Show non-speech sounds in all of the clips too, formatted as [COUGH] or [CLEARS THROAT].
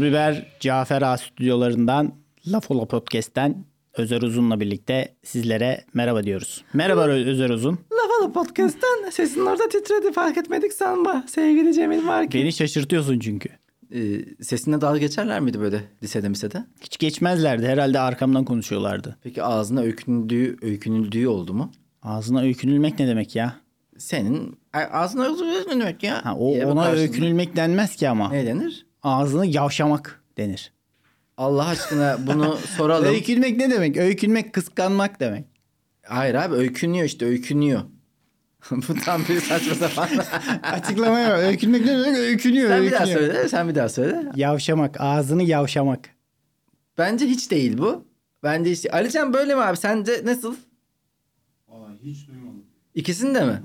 Tuz Biber Cafer Ağa stüdyolarından Laf Ola Podcast'ten Özer Uzun'la birlikte sizlere merhaba diyoruz. Merhaba Özer Uzun. Lavalı Podcast'ten sesin orada titredi fark etmedik sanma. Sevgili Cemil var ki. Beni şaşırtıyorsun çünkü. Ee, sesinle dalga geçerler miydi böyle lisede misede? Hiç geçmezlerdi. Herhalde arkamdan konuşuyorlardı. Peki ağzına öykünüldüğü, öykünüldüğü oldu mu? Ağzına öykünülmek ne demek ya? Senin ağzına öykünülmek ya? Ha, o, diye ona bakarsın. öykünülmek denmez ki ama. Ne denir? Ağzını yavşamak denir. Allah aşkına bunu [LAUGHS] soralım. Öykünmek ne demek? Öykünmek kıskanmak demek. Hayır abi öykünüyor işte öykünüyor. [LAUGHS] Bu tam bir saçma sapan. [LAUGHS] Açıklamaya bak. Öykünmek ne demek? Öykünüyor. sen bir daha öykünüyor. söyle. Sen bir daha söyle. Yavşamak. Ağzını yavşamak. Bence hiç değil bu. Bence hiç. Alican böyle mi abi? Sence nasıl? Vallahi hiç duymadım. İkisini de mi?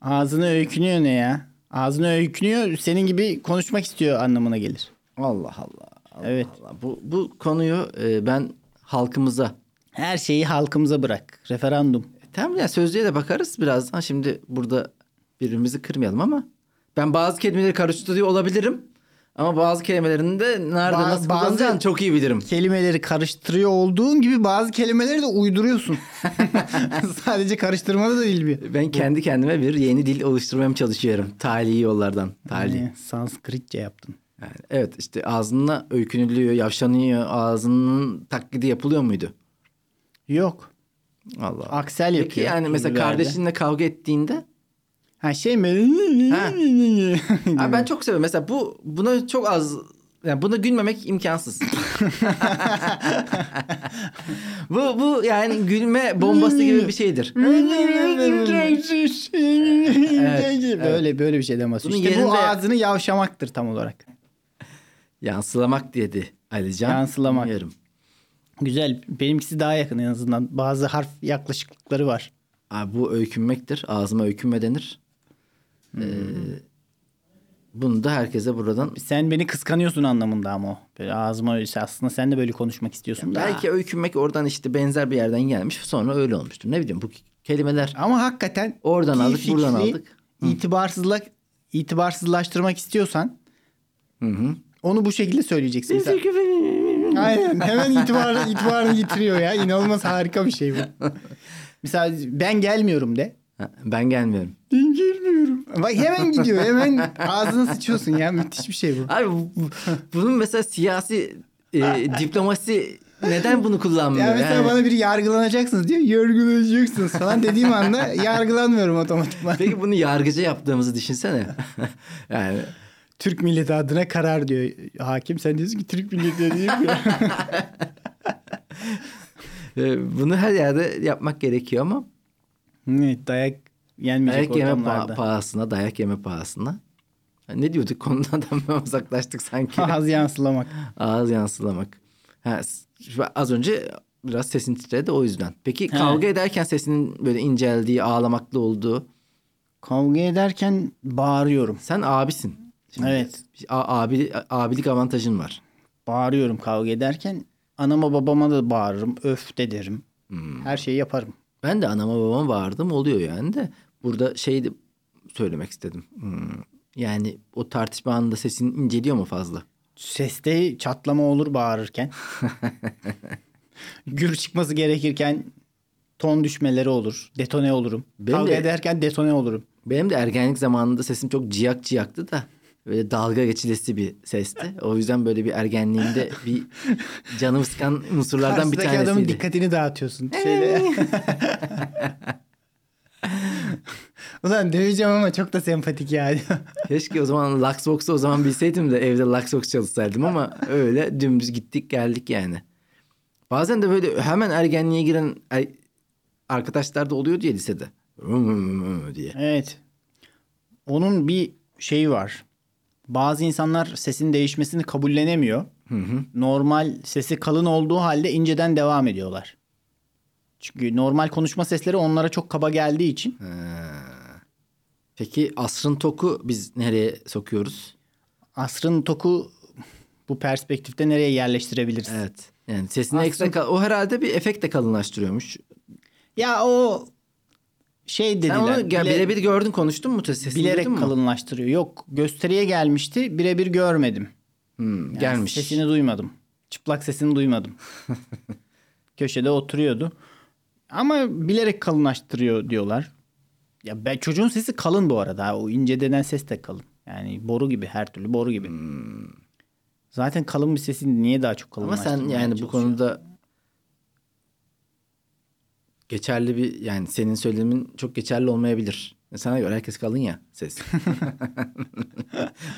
Ağzını öykünüyor ne ya? Ağzını öykünüyor senin gibi konuşmak istiyor anlamına gelir. Allah Allah. Allah Evet. Allah. Bu, bu konuyu e, ben halkımıza Her şeyi halkımıza bırak. Referandum. Tamam ya sözlüğe de bakarız birazdan. Şimdi burada birbirimizi kırmayalım ama ben bazı kelimeleri karıştırıyor olabilirim. Ama bazı kelimelerini de nerede Ba- nasıl bazı- kullanacağını çok iyi bilirim. Kelimeleri karıştırıyor olduğun gibi bazı kelimeleri de uyduruyorsun. [LAUGHS] [LAUGHS] Sadece karıştırmada da değil bir. Ben kendi kendime bir yeni dil oluşturmaya çalışıyorum. Tali yollardan. Tali. Yani Sanskritçe yaptın. Yani evet işte ağzına öykünülüyor, yavşanıyor. Ağzının taklidi yapılıyor muydu? Yok. Allah. Aksel yapıyor. Peki yani mesela kardeşinle kavga ettiğinde Ha şey mi? [LAUGHS] Ha. Abi ben çok seviyorum. Mesela bu buna çok az yani buna gülmemek imkansız. [LAUGHS] bu bu yani gülme bombası gibi bir şeydir. [LAUGHS] böyle böyle bir şey demez. Bunun İşte bu yerinde- ağzını yavşamaktır tam olarak. Yansılamak dedi Alican. Yansılamak. Bilmiyorum. Güzel. Benimkisi daha yakın en azından. Bazı harf yaklaşıklıkları var. Abi bu öykünmektir. Ağzıma öykünme denir. Ee, bunu da herkese buradan Sen beni kıskanıyorsun anlamında ama o. Böyle ağzıma öyle aslında sen de böyle konuşmak istiyorsun da. belki öykünmek oradan işte benzer bir yerden gelmiş. Sonra öyle olmuştur. Ne bileyim bu kelimeler Ama hakikaten Oradan aldık, buradan aldık. itibarsızlık itibarsızlaştırmak istiyorsan Hı hı. onu bu şekilde söyleyeceksin. Mesela, aynen hemen itibarı, itibarını yitiriyor ya. İnanılmaz harika bir şey bu. [LAUGHS] Mesela ben gelmiyorum de. Ben gelmiyorum. Ben gelmiyorum. Bak hemen gidiyor. Hemen ağzına sıçıyorsun ya. Müthiş bir şey bu. Abi bu- bu- bunun mesela siyasi e, diplomasi neden bunu kullanmıyor? Ya mesela yani? bana biri yargılanacaksınız diyor. Yargılanacaksınız falan dediğim anda yargılanmıyorum otomatikman. Peki bunu yargıca yaptığımızı düşünsene. [LAUGHS] yani Türk milleti adına karar diyor hakim. Sen diyorsun ki Türk milleti değil mi? [LAUGHS] e, bunu her yerde yapmak gerekiyor ama evet, dayak yenmeyecek dayak yeme ortamlarda. pa- pahasına, dayak yeme pahasına. Ha, Ne diyorduk konudan hemen [LAUGHS] uzaklaştık sanki. Ağız yansılamak. Ağız yansılamak. Ha, az önce biraz sesin titredi o yüzden. Peki kavga ederken sesinin böyle inceldiği, ağlamaklı olduğu. Kavga ederken bağırıyorum. Sen abisin. Şimdi Evet. a- abi, abilik avantajın var. Bağırıyorum kavga ederken. Anama babama da bağırırım. Öf de derim. Hmm. Her şeyi yaparım. Ben de anama babama bağırdım oluyor yani de. Burada şey de söylemek istedim. Hmm, Yani o tartışma anında sesin inceliyor mu fazla? Seste çatlama olur bağırırken. [LAUGHS] Gür çıkması gerekirken ton düşmeleri olur. Detone olurum. Benim kavga de- ederken detone olurum. Benim de ergenlik zamanında sesim çok ciyak ciyaktı da. Böyle dalga geçilesi bir sesti. O yüzden böyle bir ergenliğimde bir canımı sıkan unsurlardan bir Karşıdaki adamın tanesiydi. dikkatini dağıtıyorsun. Şeyle. [LAUGHS] Ulan döveceğim ama çok da sempatik yani. [LAUGHS] Keşke o zaman Luxbox'u o zaman bilseydim de evde Luxbox çalışsaydım ama öyle dümdüz gittik geldik yani. Bazen de böyle hemen ergenliğe giren er- arkadaşlar da oluyor diye lisede. diye. evet. Onun bir şeyi var. Bazı insanlar sesin değişmesini kabullenemiyor. Normal sesi kalın olduğu halde inceden devam ediyorlar. Çünkü normal konuşma sesleri onlara çok kaba geldiği için Peki asrın toku biz nereye sokuyoruz? asrın toku bu perspektifte nereye yerleştirebiliriz? Evet. Yani sesini Asrın- ekstra kal- o herhalde bir efekt de kalınlaştırıyormuş. Ya o şey dediler. Sen onu bile- birebir gördün konuştun mu sesini bilerek kalınlaştırıyor. Yok gösteriye gelmişti birebir görmedim. Hmm, Yani gelmiş. Sesini duymadım. Çıplak sesini duymadım. [LAUGHS] Köşede oturuyordu. Ama bilerek kalınlaştırıyor diyorlar. Ya ben çocuğun sesi kalın bu arada. O ince denen ses de kalın. Yani boru gibi her türlü boru gibi. Zaten kalın bir sesin niye daha çok Hmm. Ama sen yani bu konuda geçerli bir yani senin söylemin çok geçerli olmayabilir. Sana göre herkes kalın ya ses. [LAUGHS]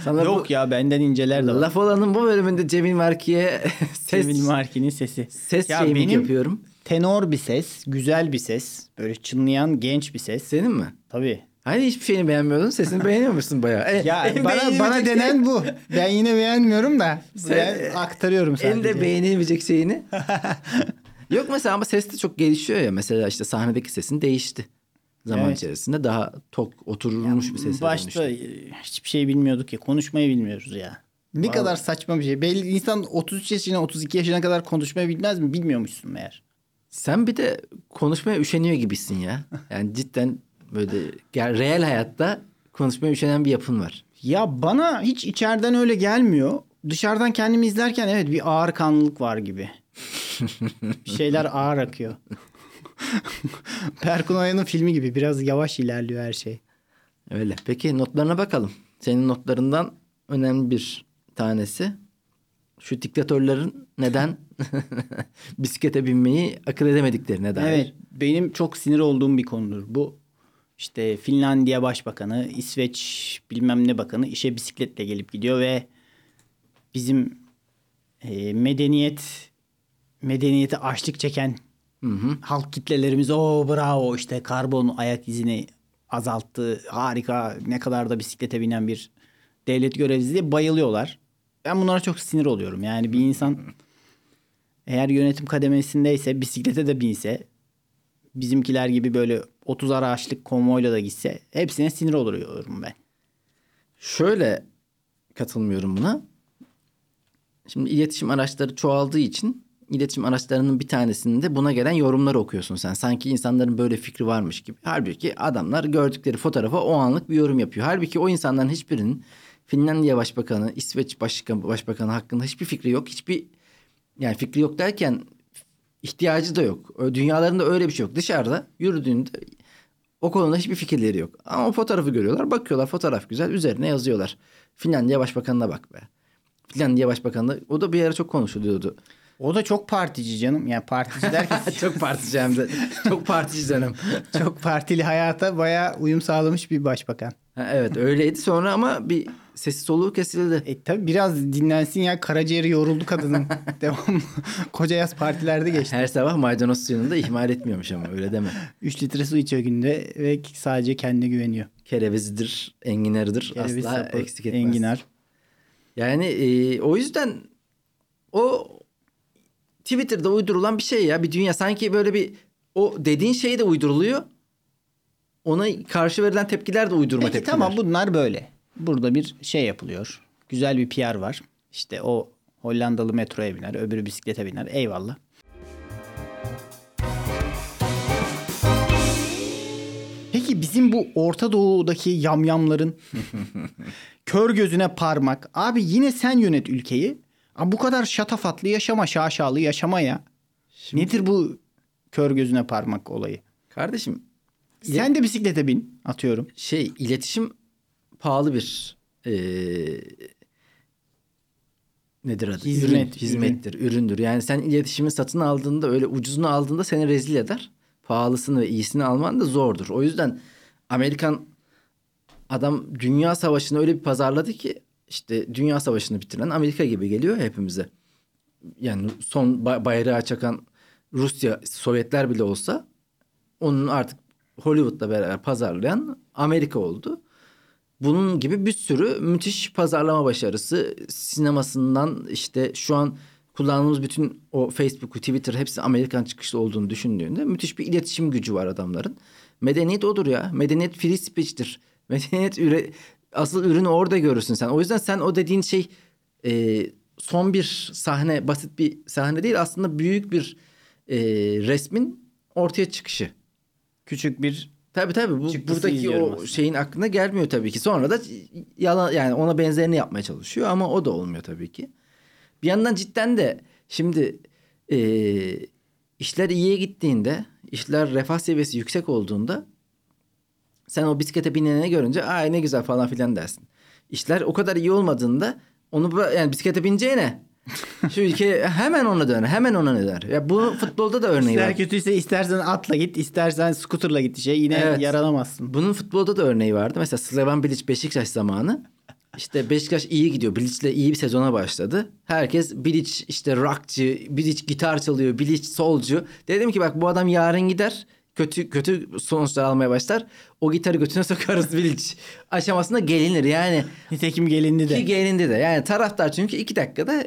Sana Yok ya benden inceler de bu, var. laf olanın bu bölümünde Cemil Marki'ye [LAUGHS] ses, Cemil Marki'nin sesi. ses Ya şeyimi benim- yapıyorum. Tenor bir ses, güzel bir ses. Böyle çınlayan genç bir ses. Senin mi? Tabii. Hani hiçbir şeyini beğenmiyordun. Sesini beğeniyormuşsun bayağı. [LAUGHS] E, Ya en bana, bana şey- denen bu. Ben yine beğenmiyorum da. Sen- aktarıyorum sadece. En de beğenilmeyecek şeyini. Yok mesela ama ses de çok gelişiyor ya. Mesela işte sahnedeki sesin değişti. Zaman Evet. içerisinde daha tok oturulmuş bir sese Başta dönüştü. hiçbir şey bilmiyorduk ki. Konuşmayı bilmiyoruz ya. Ne Vallahi. kadar saçma bir şey. Belli insan 33 yaşına 32 yaşına kadar konuşmayı bilmez mi? Bilmiyormuşsun meğer. Sen bir de konuşmaya üşeniyor gibisin ya. Yani cidden böyle ger- reel hayatta konuşmaya üşenen bir yapın var. Ya bana hiç içeriden öyle gelmiyor. Dışarıdan kendimi izlerken evet bir ağır kanlılık var gibi. Bir şeyler ağır akıyor. [LAUGHS] Perkun Oya'nın filmi gibi biraz yavaş ilerliyor her şey. Öyle. Peki notlarına bakalım. Senin notlarından önemli bir tanesi. Şu diktatörlerin neden [LAUGHS] bisiklete binmeyi akıl edemediklerine dair. Evet benim çok sinir olduğum bir konudur. Bu işte Finlandiya Başbakanı, İsveç bilmem ne bakanı işe bisikletle gelip gidiyor ve bizim e, medeniyet medeniyeti açlık çeken halk kitlelerimiz o bravo işte karbon ayak izini azalttı harika ne kadar da bisiklete binen bir devlet görevlisi diye bayılıyorlar. Ben bunlara çok sinir oluyorum. Yani bir insan eğer yönetim kademesindeyse bisiklete de binse bizimkiler gibi böyle 30 araçlık konvoyla da gitse hepsine sinir oluyorum ben. Şöyle katılmıyorum buna. Şimdi iletişim araçları çoğaldığı için iletişim araçlarının bir tanesinde buna gelen yorumları okuyorsun sen. Sanki insanların böyle fikri varmış gibi. Halbuki adamlar gördükleri fotoğrafa o anlık bir yorum yapıyor. Halbuki o insanların hiçbirinin Finlandiya Başbakanı, İsveç Başkan, Başbakanı hakkında hiçbir fikri yok. Hiçbir yani fikri yok derken ihtiyacı da yok. Dünyalarında öyle bir şey yok. Dışarıda yürüdüğünde o konuda hiçbir fikirleri yok. Ama o fotoğrafı görüyorlar, bakıyorlar fotoğraf güzel, üzerine yazıyorlar. Finlandiya Başbakanı'na bak be. Finlandiya Başbakanı o da bir ara çok konuşuluyordu. O da çok partici canım. Yani partici derken [LAUGHS] çok partici hem de. Çok partici dönem. [LAUGHS] çok partili hayata bayağı uyum sağlamış bir başbakan. Ha, evet öyleydi sonra ama bir sesi soluğu kesildi. E tabi biraz dinlensin ya karaciğeri yoruldu kadının. [LAUGHS] Devam. Koca yaz partilerde geçti. Her sabah maydanoz suyunu da ihmal etmiyormuş ama öyle deme. 3 litre su içiyor günde ve sadece kendine güveniyor. Kerevizidir, enginarıdır Kereviz asla sapı, eksik etmez. Enginar. Yani e, o yüzden o Twitter'da uydurulan bir şey ya bir dünya sanki böyle bir o dediğin şey de uyduruluyor. Ona karşı verilen tepkiler de uydurma Peki tepkiler. tamam bunlar böyle. Burada bir şey yapılıyor. Güzel bir PR var. İşte o Hollandalı metroya biner, öbürü bisiklete biner. Eyvallah. Peki bizim bu Orta Doğu'daki yamyamların [LAUGHS] kör gözüne parmak. Abi yine sen yönet ülkeyi. Abi bu kadar şatafatlı yaşama, şaşalı yaşama ya. Nedir bu kör gözüne parmak olayı? Kardeşim Sen de bisiklete bin atıyorum. şey iletişim pahalı bir e, nedir adı? Hizmet, Ürün, hizmettir, üründür. Yani sen iletişimi satın aldığında öyle ucuzunu aldığında seni rezil eder. Pahalısını ve iyisini alman da zordur. O yüzden Amerikan adam dünya savaşını öyle bir pazarladı ki işte dünya savaşını bitiren Amerika gibi geliyor hepimize. Yani son ba- bayrağı çakan Rusya, Sovyetler bile olsa onun artık Hollywood'la beraber pazarlayan Amerika oldu. Bunun gibi bir sürü müthiş pazarlama başarısı sinemasından işte şu an kullandığımız bütün o Facebook, Twitter hepsi Amerikan çıkışlı olduğunu düşündüğünde müthiş bir iletişim gücü var adamların. Medeniyet odur ya. Medeniyet free speech'tir. [LAUGHS] Medeniyet üre, asıl ürünü orada görürsün sen. O yüzden sen o dediğin şey e, son bir sahne, basit bir sahne değil aslında büyük bir e, resmin ortaya çıkışı. Küçük bir Tabii tabii bu Çıktısı buradaki o aslında. şeyin aklına gelmiyor tabii ki. Sonra da yalan yani ona benzerini yapmaya çalışıyor ama o da olmuyor tabii ki. Bir yandan cidden de şimdi eee, işler iyiye gittiğinde, işler refah seviyesi yüksek olduğunda sen o bisiklete bineni görünce ay ne güzel falan filan dersin. İşler o kadar iyi olmadığında onu yani bisiklete bineceğine [LAUGHS] şu ülke hemen ona döner. Hemen ona döner. Ya bu futbolda da örneği var. İster kötüyse istersen atla git, istersen scooterla git işe yine Evet. yaralamazsın. Bunun futbolda da örneği vardı. Mesela Slaven Bilic Beşiktaş zamanı. İşte Beşiktaş iyi gidiyor. Bilic'le iyi bir sezona başladı. Herkes Bilic işte rockçı, Bilic gitar çalıyor, Bilic solcu. Dedim ki bak bu adam yarın gider. Kötü kötü sonuçlar almaya başlar. O gitarı götüne [LAUGHS] sokarız Bilic. Aşamasında gelinir yani. Nitekim gelindi de. Ki gelindi de. Yani taraftar çünkü iki dakikada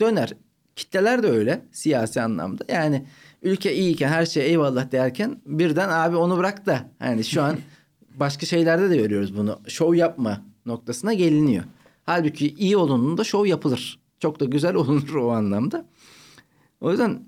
döner. Kitleler de öyle siyasi anlamda. Yani ülke iyiyken her şey eyvallah derken birden abi onu bırak da. Yani şu an [LAUGHS] başka şeylerde de görüyoruz bunu. Şov yapma noktasına geliniyor. Halbuki iyi olunduğunda şov yapılır. Çok da güzel [LAUGHS] olunur o anlamda. O yüzden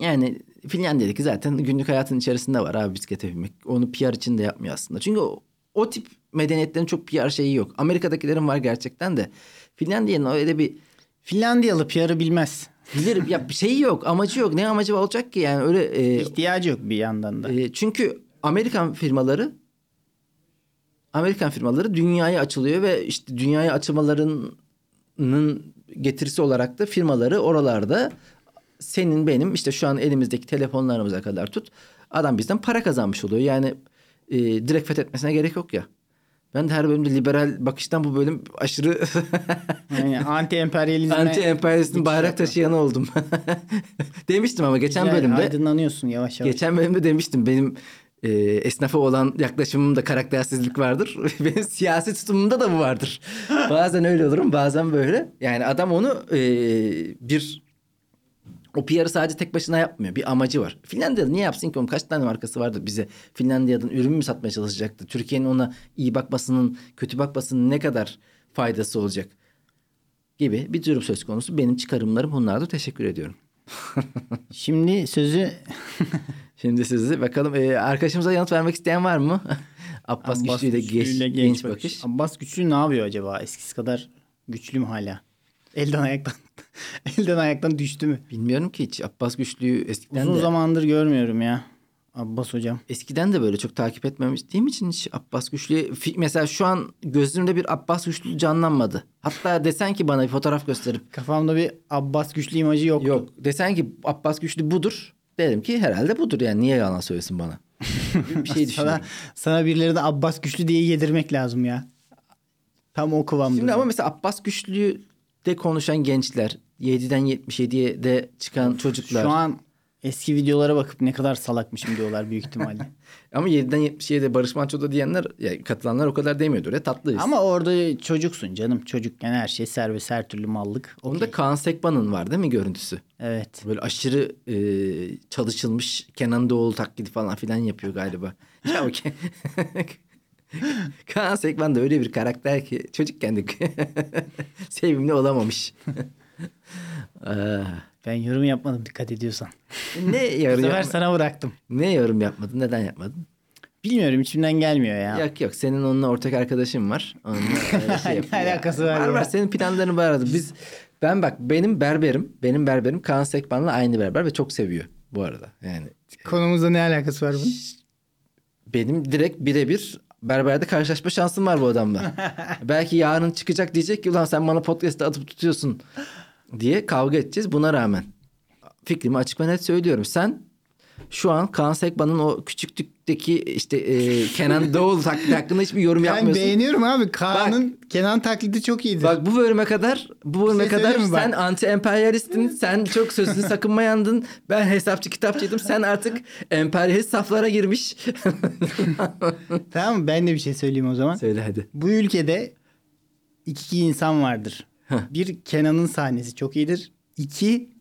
yani Finlandiya'daki zaten günlük hayatın içerisinde var abi bisiklete binmek. Onu PR için de yapmıyor aslında. Çünkü o, o tip medeniyetlerin çok PR şeyi yok. Amerika'dakilerin var gerçekten de. Finlandiya'nın öyle bir Finlandiyalı PR'ı bilmez. bilir ya bir şeyi yok, amacı yok. Ne amacı olacak ki yani öyle e, İhtiyacı yok bir yandan da. e, çünkü Amerikan firmaları Amerikan firmaları dünyaya açılıyor ve işte dünyaya açılmalarının getirisi olarak da firmaları oralarda senin benim işte şu an elimizdeki telefonlarımıza kadar tut adam bizden para kazanmış oluyor. Yani e, direkt fethetmesine gerek yok ya. Ben de her bölümde liberal bakıştan bu bölüm aşırı [LAUGHS] Yani anti emperyalizme anti emperyalistin bayrak taşıyanı oldum. [LAUGHS] Demiştim ama geçen Güzel, bölümde aydınlanıyorsun yavaş yavaş. Geçen bölümde demiştim benim e, esnafa olan yaklaşımımda karaktersizlik vardır. [LAUGHS] benim siyasi tutumumda da bu vardır. bazen öyle olurum bazen böyle. Yani adam onu e, bir o PR'ı sadece tek başına yapmıyor. Bir amacı var. Finlandiya'da niye yapsın ki onun kaç tane markası vardı bize Finlandiya'dan ürün mü satmaya çalışacaktı? Türkiye'nin ona iyi bakmasının, kötü bakmasının ne kadar faydası olacak? Gibi bir durum söz konusu. Benim çıkarımlarım bunlardır. Teşekkür ediyorum. [LAUGHS] Şimdi sözü [LAUGHS] Şimdi sizi bakalım e, arkadaşımıza yanıt vermek isteyen var mı? [LAUGHS] Abbas, Güçlü ile genç, genç, bakış. Abbas Güçlü ne yapıyor acaba? Eskisi kadar güçlü mü hala? Elden ayaktan [LAUGHS] elden ayaktan düştü mü? Bilmiyorum ki hiç Abbas Güçlü'yü eskiden Uzun de zamandır görmüyorum ya. Abbas hocam. eskiden de böyle çok takip etmemiş değil mi için hiç Abbas Güçlü mesela şu an gözümde bir Abbas Güçlü canlanmadı. Hatta desen ki bana bir fotoğraf gösterip Kafamda bir Abbas Güçlü imajı yoktu. yok desen ki Abbas Güçlü budur. Derim ki herhalde budur yani niye yalan söylesin bana? bir şey [LAUGHS] Sana, düşünüyorum. sana birileri de Abbas Güçlü diye yedirmek lazım ya. Tam o kıvamda. Şimdi ama mesela Abbas Güçlü'de konuşan gençler 7'den 77'ye de çıkan çocuklar. Şu an eski videolara bakıp ne kadar salakmışım diyorlar büyük ihtimalle. [LAUGHS] Ama 7'den 77'ye de Barış Manço'da diyenler ya katılanlar o kadar demiyordur. Ya tatlıyız. Ama orada çocuksun canım. Çocukken her şey serbest her türlü mallık. Onda Kaan Sekban'ın var değil mi görüntüsü? Evet. Böyle aşırı e, çalışılmış Kenan Doğulu taklidi falan filan yapıyor galiba. [LAUGHS] Ya [LAUGHS] [LAUGHS] Kaan Sekban da öyle bir karakter ki çocukken de [LAUGHS] sevimli olamamış. Ah, [LAUGHS] Ben yorum yapmadım dikkat ediyorsan. ne Bu yorum sefer yapma- sana bıraktım. ne yorum yapmadın? Neden yapmadın? Bilmiyorum içimden gelmiyor ya. Yok yok senin onunla ortak arkadaşın var. Onunla öyle şey Ne yapıyor. alakası var Var ya? var senin planlarını var arada. Biz ben bak benim berberim benim berberim Kaan Sekban'la aynı berber ve çok seviyor bu arada. Yani Konumuzda ne alakası var bunun? benim direkt birebir berberde karşılaşma şansım var bu adamla. [LAUGHS] Belki yarın çıkacak diyecek ki ulan sen bana podcast'te atıp tutuyorsun diye kavga edeceğiz buna rağmen. Fikrimi açık ve net söylüyorum. Sen şu an Kaan Sekban'ın o küçüklükteki işte e, Kenan [LAUGHS] Doğulu taklidi hakkında hiçbir yorum Ben yapmıyorsun. beğeniyorum abi. Kaan'ın Kenan taklidi çok iyidir. Bak bu bölüme kadar bu bölüme şey kadar söyleyeyim mi sen anti emperyalistin. Sen çok sözünü sakınmayandın. Ben hesapçı kitapçıydım. Sen artık emperyalist saflara girmiş. [LAUGHS] Tamam? Ben de bir şey söyleyeyim o zaman. Söyle hadi. Bu ülkede iki insan vardır. Bir Kenan'ın sahnesi çok iyidir. İki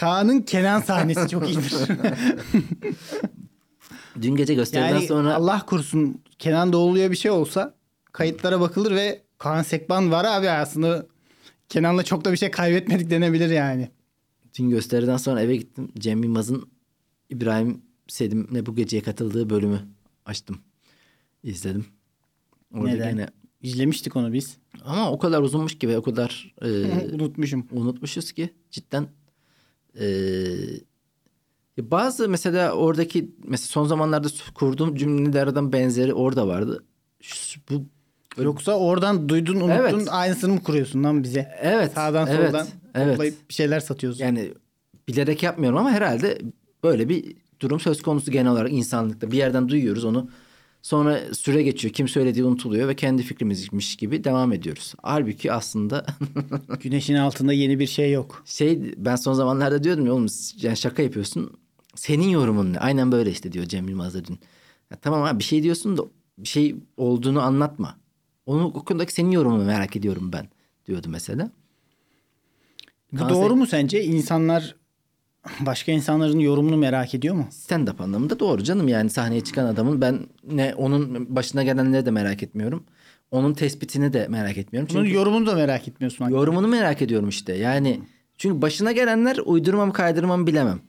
Kaan'ın Kenan sahnesi çok iyidir. [LAUGHS] Dün gece gösteriden yani sonra Allah korusun Kenan Doğulu'ya bir şey olsa kayıtlara bakılır ve Kaan Sekban var abi aslında Kenan'la çok da bir şey kaybetmedik denebilir yani. dün gösteriden sonra eve gittim. Cem Yılmaz'ın İbrahim Sedim'le bu geceye katıldığı bölümü açtım. İzledim. Orada Neden? gene İzlemiştik onu biz. ama o kadar uzunmuş ki ve o kadar e, [LAUGHS] Unutmuşum. unutmuşuz ki cidden e, bazı mesela oradaki mesela son zamanlarda kurduğum cümlelerden benzeri orada vardı. Şu- bu Yoksa oradan duydun unuttun Evet. aynısını mı kuruyorsun lan bize? evet Sağdan evet, soldan evet. bir şeyler satıyorsun. Yani bilerek yapmıyorum ama herhalde böyle bir durum söz konusu genel olarak insanlıkta. Bir yerden duyuyoruz onu. Sonra süre geçiyor. Kim söylediği unutuluyor ve kendi fikrimizmiş gibi devam ediyoruz. Halbuki aslında [LAUGHS] Güneşin altında yeni bir şey yok. şey ben son zamanlarda diyordum ya oğlum yani şaka yapıyorsun. Senin yorumun ne? Aynen böyle işte diyor Cem Yılmaz dün. Ya tamam abi bir şey diyorsun da bir şey olduğunu anlatma. Onu o konudaki senin yorumunu merak ediyorum ben diyordu mesela. Bu Kanser- doğru mu sence? İnsanlar [CLEARS THROAT] başka insanların yorumunu merak ediyor mu? stand-up anlamında doğru canım yani sahneye çıkan adamın ben ne onun başına gelenleri de merak etmiyorum. Onun tespitini de merak etmiyorum. Bunun Çünkü yorumunu da merak etmiyorsun. hakikaten. yorumunu merak ediyorum işte. Yani çünkü başına gelenler uydurma mı kaydırma mı bilemem.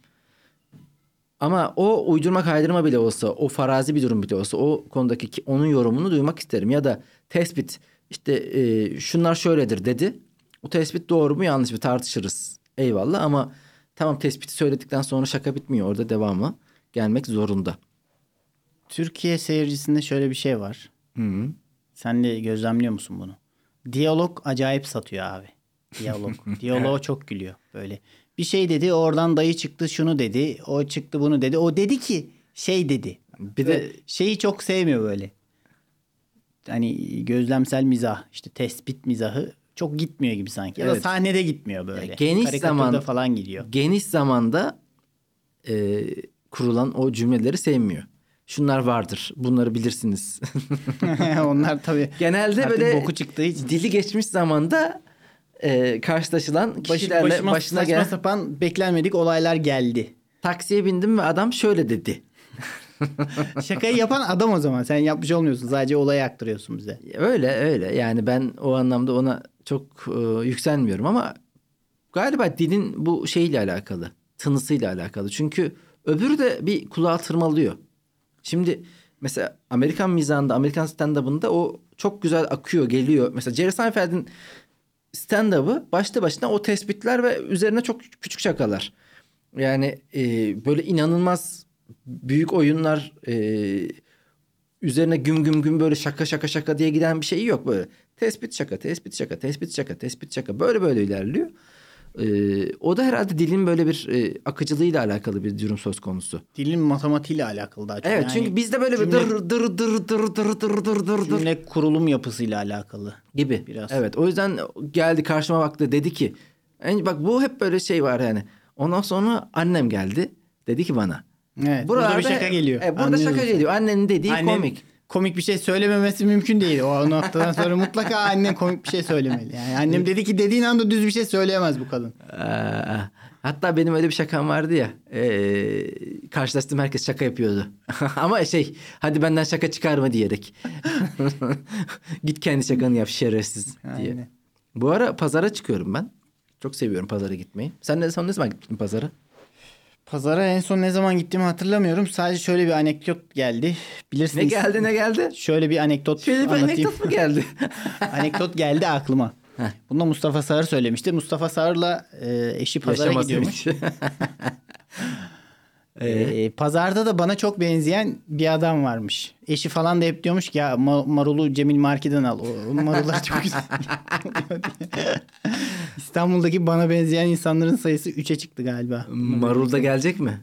Ama o uydurma kaydırma bile olsa, o farazi bir durum bile olsa o konudaki ki- onun yorumunu duymak isterim. Ya da tespit işte e, şunlar şöyledir dedi. O tespit doğru mu yanlış mı tartışırız. Eyvallah ama tamam tespiti söyledikten sonra şaka bitmiyor. Orada devamı gelmek zorunda. Türkiye seyircisinde şöyle bir şey var. Hı -hı. Sen de gözlemliyor musun bunu? Diyalog acayip satıyor abi. Diyalog. [LAUGHS] Diyaloğa çok gülüyor böyle. Bir şey dedi oradan dayı çıktı şunu dedi. O çıktı bunu dedi. O dedi ki şey dedi. Bir de şeyi çok sevmiyor böyle. Hani gözlemsel mizah işte tespit mizahı çok gitmiyor gibi sanki. Ya da Evet. sahnede gitmiyor böyle. Ya geniş Karikatürde zaman- falan gidiyor. geniş zamanda e, kurulan o cümleleri sevmiyor. Şunlar vardır. Bunları bilirsiniz. [LAUGHS] [LAUGHS] Onlar tabii Genelde artık böyle boku çıktığı için. dili geçmiş zamanda e, karşılaşılan Başı, kişilerle başıma başına gelen sapan beklenmedik olaylar geldi. taksiye bindim ve adam şöyle dedi. [LAUGHS] Şakayı yapan adam o zaman. Sen yapmış olmuyorsun. Sadece olayı aktarıyorsun bize. Öyle öyle yani ben o anlamda ona çok e, yükselmiyorum ama galiba dilin bu şeyle alakalı. Tınısıyla alakalı. Çünkü öbürü de bir kulağa tırmalıyor. Şimdi mesela Amerikan mizahında, Amerikan stand-up'ında o çok güzel akıyor, geliyor. Mesela Jerry Seinfeld'in stand-up'ı başta başına o tespitler ve üzerine çok küçük şakalar. Yani e, böyle inanılmaz büyük oyunlar e, üzerine güm güm güm böyle şaka şaka şaka diye giden bir şey yok böyle. Tespit şaka, tespit şaka, tespit şaka, tespit şaka böyle böyle ilerliyor. Ee, o da herhalde dilin böyle bir e, akıcılığıyla alakalı bir durum söz konusu. Dilin matematiğiyle alakalı daha çok. Evet Yani çünkü bizde böyle bir cümle- dır dır dır dır dır dır dır dır dır cümle kurulum yapısıyla alakalı. gibi. Biraz. Evet o yüzden geldi karşıma baktı dedi ki en, bak bu hep böyle şey var yani. Ondan sonra annem geldi dedi ki bana. Evet. burada bir "Buralarda- şaka geliyor. Evet, burada şaka Anlıyoruz. geliyor. Annenin dediği Annen komik. Komik bir şey söylememesi mümkün değil. O noktadan sonra mutlaka annen komik bir şey söylemeli. Yani annem dedi ki dediğin anda düz bir şey söyleyemez bu kadın. Aa, hatta benim öyle bir şakam vardı ya. E, karşılaştığım herkes şaka yapıyordu. [LAUGHS] Ama şey hadi benden şaka çıkar mı diyerek. [LAUGHS] Git kendi şakanı yap şerefsiz diye. Aynen. Bu ara pazara çıkıyorum ben. Çok seviyorum pazara gitmeyi. Sen ne, sen ne zaman gittin pazara? Pazara en son ne zaman gittiğimi hatırlamıyorum. Sadece şöyle bir anekdot geldi. Bilirsiniz. Ne geldi ne geldi? Şöyle bir anekdot Şöyle bir anlatayım. anekdot mu geldi? [LAUGHS] anekdot geldi aklıma. Bunu Mustafa Sağır söylemişti. Mustafa Sağır'la e, eşi pazara Yaşaması gidiyormuş. [LAUGHS] için. E, pazarda da bana çok benzeyen bir adam varmış. Eşi falan da hep diyormuş ki ya ma- marulu Cemil Marki'den al. O, marullar çok güzel. [LAUGHS] İstanbul'daki bana benzeyen insanların sayısı 3'e çıktı galiba. Marul da gelecek mi?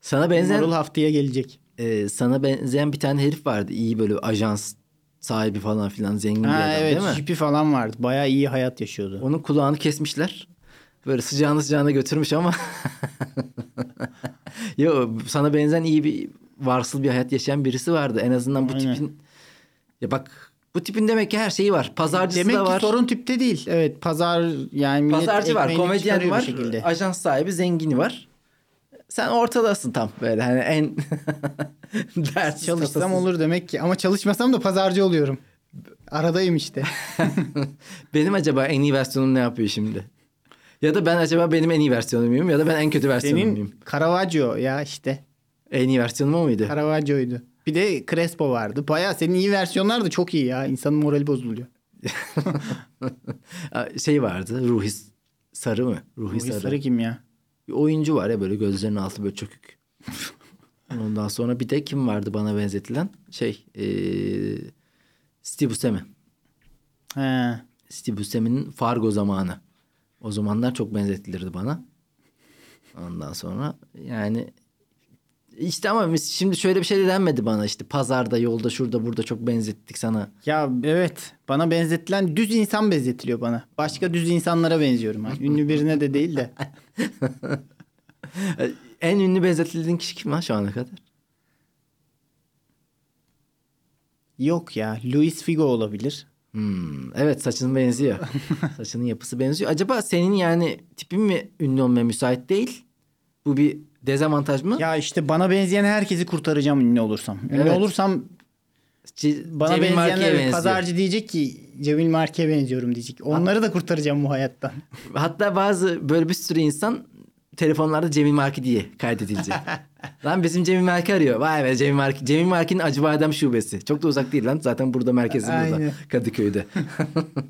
Sana benzeyen Marul haftaya gelecek. e, sana benzeyen bir tane herif vardı. İyi böyle ajans sahibi falan filan zengin bir Ha adam evet değil mi? jipi falan vardı. Bayağı iyi hayat yaşıyordu. Onun kulağını kesmişler. Böyle sıcağını sıcağına götürmüş ama. [LAUGHS] [LAUGHS] Yo sana benzeyen iyi bir varsıl bir hayat yaşayan birisi vardı. En azından bu Aynen. tipin. Ya bak bu tipin demek ki her şeyi var. Pazarcısı Demek da ki var. sorun tipte değil. Evet pazar yani millet Pazarcı var, komedyen var, şekilde. ajans sahibi, zengini var. Sen ortadasın tam böyle hani en [LAUGHS] dersiz Çalışsam tasasız. olur demek ki ama çalışmasam da pazarcı oluyorum. Aradayım işte. [LAUGHS] Benim acaba en iyi versiyonum ne yapıyor şimdi? Ya da ben acaba benim en iyi versiyonum muyum ya da ben en kötü versiyonum Senin muyum? Caravaggio ya işte. En iyi versiyonu o muydu? Caravaggio'ydu. Bir de Crespo vardı. Baya senin iyi versiyonlar da çok iyi ya. İnsanın morali bozuluyor. [LAUGHS] şey vardı. Ruhi Sarı mı? Ruhi, Bu Sarı. hisleri kim ya? Bir oyuncu var ya böyle gözlerinin altı böyle çökük. [LAUGHS] Ondan sonra bir de kim vardı bana benzetilen? Şey ee, Steve Buscemi. He. Steve Buscemi'nin Fargo zamanı. O zamanlar çok benzetilirdi bana. Ondan sonra yani işte ama şimdi şöyle bir şey de denmedi bana işte pazarda yolda şurada burada çok benzettik sana. Ya evet. Bana benzetilen düz insan benzetiliyor bana. Başka düz insanlara benziyorum. ha. Ünlü birine de değil de. [LAUGHS] En ünlü benzetildiğin kişi kim lan şu ana kadar? Yok ya. Luis Figo olabilir. Hmm, evet saçın benziyor. [LAUGHS] Saçının yapısı benziyor. Acaba senin yani tipin mi ünlü olmaya müsait değil? Bu bir dezavantaj mı? Ya işte bana benzeyen herkesi kurtaracağım ünlü olursam. Ünlü Evet. olursam Ce- bana Cemil Marki'ye benzeyenler benziyor. pazarcı diyecek ki Cemil Marki'ye benziyorum diyecek. Onları da kurtaracağım bu hayattan. Hatta bazı böyle bir sürü insan telefonlarda Cemil Marki diye kaydedilecek. [LAUGHS] lan bizim Cemil Marki arıyor. Vay be Cemil Marki. Cemil Marki'nin Acıbadem şubesi. Çok da uzak değil lan. Zaten burada merkezi burada. Kadıköy'de.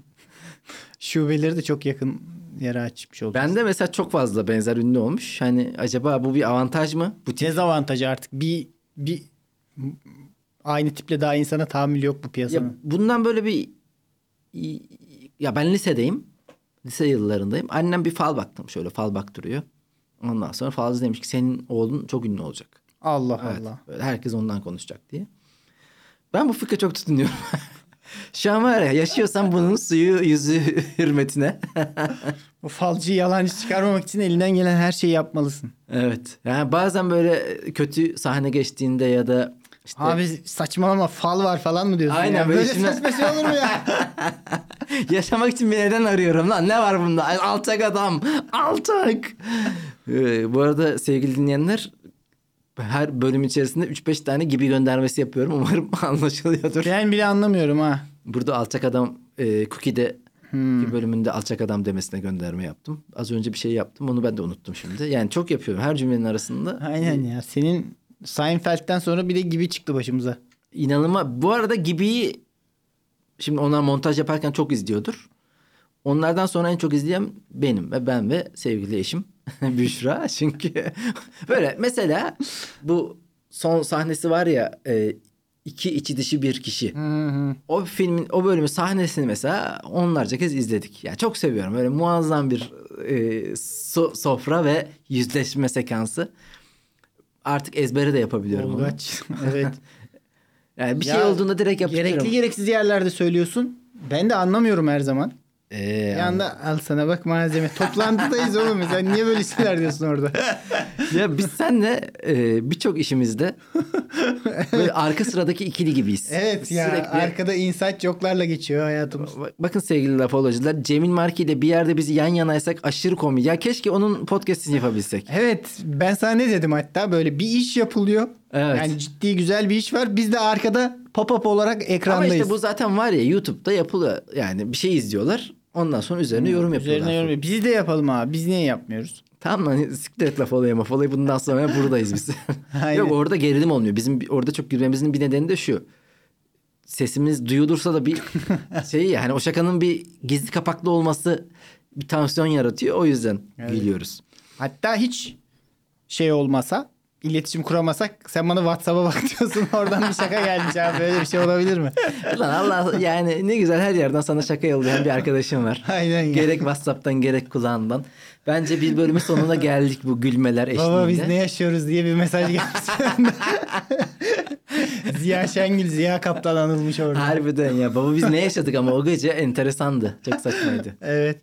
[LAUGHS] Şubeleri de çok yakın yere açmış oldu. Bende mesela çok fazla benzer ünlü olmuş. Hani acaba bu bir avantaj mı? Bu tip Dezavantajı artık bir bir aynı tiple daha insana tahammül yok bu Ya piyasanın. bundan böyle bir ya ben lisedeyim. Lise yıllarındayım. Annem bir fal baktım şöyle fal baktırıyor. Ondan sonra falcı demiş ki senin oğlun çok ünlü olacak. Allah Evet. Allah. Böyle herkes ondan konuşacak diye. Ben bu fikre çok tutunuyorum. [LAUGHS] Şu an var ya yaşıyorsam bunun suyu yüzü [LAUGHS] hürmetine. [LAUGHS] Bu falcıyı yalancı çıkarmamak için elinden gelen her şeyi yapmalısın. evet. Yani bazen böyle kötü sahne geçtiğinde ya da işte Abi saçmalama fal var falan mı diyorsun? Aynen, ya? böyle Böyle şimdi- saçma şey olur mu ya? Yaşamak için bir neden arıyorum lan. Ne var bunda? Alçak adam. Alçak. Ee, bu arada sevgili dinleyenler her bölüm içerisinde 3-5 tane gibi göndermesi yapıyorum. [LAUGHS] Umarım anlaşılıyordur. ben bile anlamıyorum ha. Burada alçak adam e, Cookie'de Hmm. bölümünde alçak adam demesine gönderme yaptım. Az önce bir şey yaptım. Onu ben de unuttum şimdi. Yani çok yapıyorum. Her cümlenin arasında. Aynen ya. Senin Seinfeld'den sonra bir de gibi çıktı başımıza. İnanılmaz. Bu arada Gibi'yi şimdi onlar montaj yaparken çok izliyordur. Onlardan sonra en çok izleyen benim ve ben ve sevgili eşim [LAUGHS] Büşra. Çünkü [LAUGHS] böyle mesela bu son sahnesi var ya e, iki içi dışı bir kişi. Hı hı. O filmin o bölümün sahnesini mesela onlarca kez izledik. Yani çok seviyorum. Böyle muazzam bir e, so- sofra ve yüzleşme sekansı. Artık ezbere de yapabiliyorum onu. Olgaç. [LAUGHS] evet. Yani bir Ya, şey olduğunda direkt yapıştırıyorum. Gerekli gereksiz yerlerde söylüyorsun. Ben de anlamıyorum her zaman. Ee, Bir anda al sana bak malzeme. Toplantıdayız oğlum. Sen niye böyle şeyler diyorsun orada? [LAUGHS] ya biz senle e, birçok işimizde [LAUGHS] böyle arka sıradaki ikili gibiyiz. Evet ya Sürekli- arkada inside joke'larla geçiyor hayatımız. Bak- Bakın sevgili lafolojiler Cemil Marki ile bir yerde biz yan yanaysak aşırı komik. Ya keşke onun podcastini yapabilsek. Evet ben sana ne dedim hatta böyle bir iş yapılıyor. Evet. Yani ciddi güzel bir iş var. Biz de arkada pop-up olarak Ama ekrandayız. işte bu zaten var ya YouTube'da yapılıyor. Yani bir şey izliyorlar. Ondan sonra üzerine yorum yapıyorlar. Üzerine yorum. Biz de yapalım abi. Biz niye yapmıyoruz? Tamam lan siktir et laf olayı maf olayı bundan sonra buradayız biz. [LAUGHS] Yok orada gerilim olmuyor. Bizim orada çok gülmemizin bir nedeni de şu. Sesimiz duyulursa da bir [LAUGHS] şey yani o şakanın bir gizli kapaklı olması bir tansiyon yaratıyor. O yüzden gülüyoruz. Hatta hiç şey olmasa iletişim kuramasak sen bana WhatsApp'a bak [LAUGHS] diyorsun oradan bir şaka gelmiş abi böyle bir şey olabilir mi? [LAUGHS] Lan Allah yani ne güzel her yerden sana şaka yollayan bir arkadaşım var. [LAUGHS] Aynen. Gerek WhatsApp'tan gerek kulağından. Bence bir bölümün sonuna geldik bu gülmeler eşliğinde. Baba biz ne yaşıyoruz diye bir mesaj gelmiş. Ziya Şengül, Ziya Kaptan anılmış orada. Harbiden ya baba biz ne yaşadık ama o gece enteresandı. Çok saçmaydı. Evet.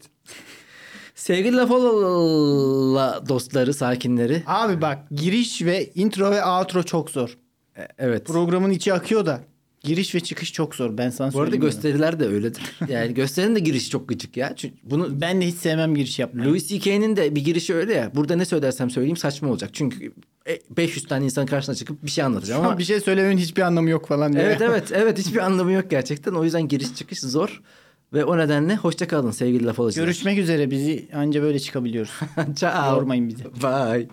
Sevgili Lafola dostları, sakinleri. Abi bak giriş ve intro ve outro çok zor. E, Evet. Programın içi akıyor da giriş ve çıkış çok zor. Ben sana Bu arada gösteriler de öyledir. [LAUGHS] Yani gösterinin de girişi çok gıcık ya. Çünkü bunu Ben de hiç sevmem giriş yapmayı. Louis C.K.'nin de bir girişi öyle ya. Burada ne söylersem söyleyeyim saçma olacak. Çünkü e, 500 tane insanın karşısına çıkıp bir şey anlatacağım ama bir şey söylemenin hiçbir anlamı yok falan diyor. Evet evet evet hiçbir [LAUGHS] anlamı yok gerçekten. O yüzden giriş çıkış zor. Ve o nedenle hoşça kalın sevgili laf alıcılar. Görüşmek üzere bizi anca böyle çıkabiliyoruz. [LAUGHS] Ciao. Yormayın bizi. Bye.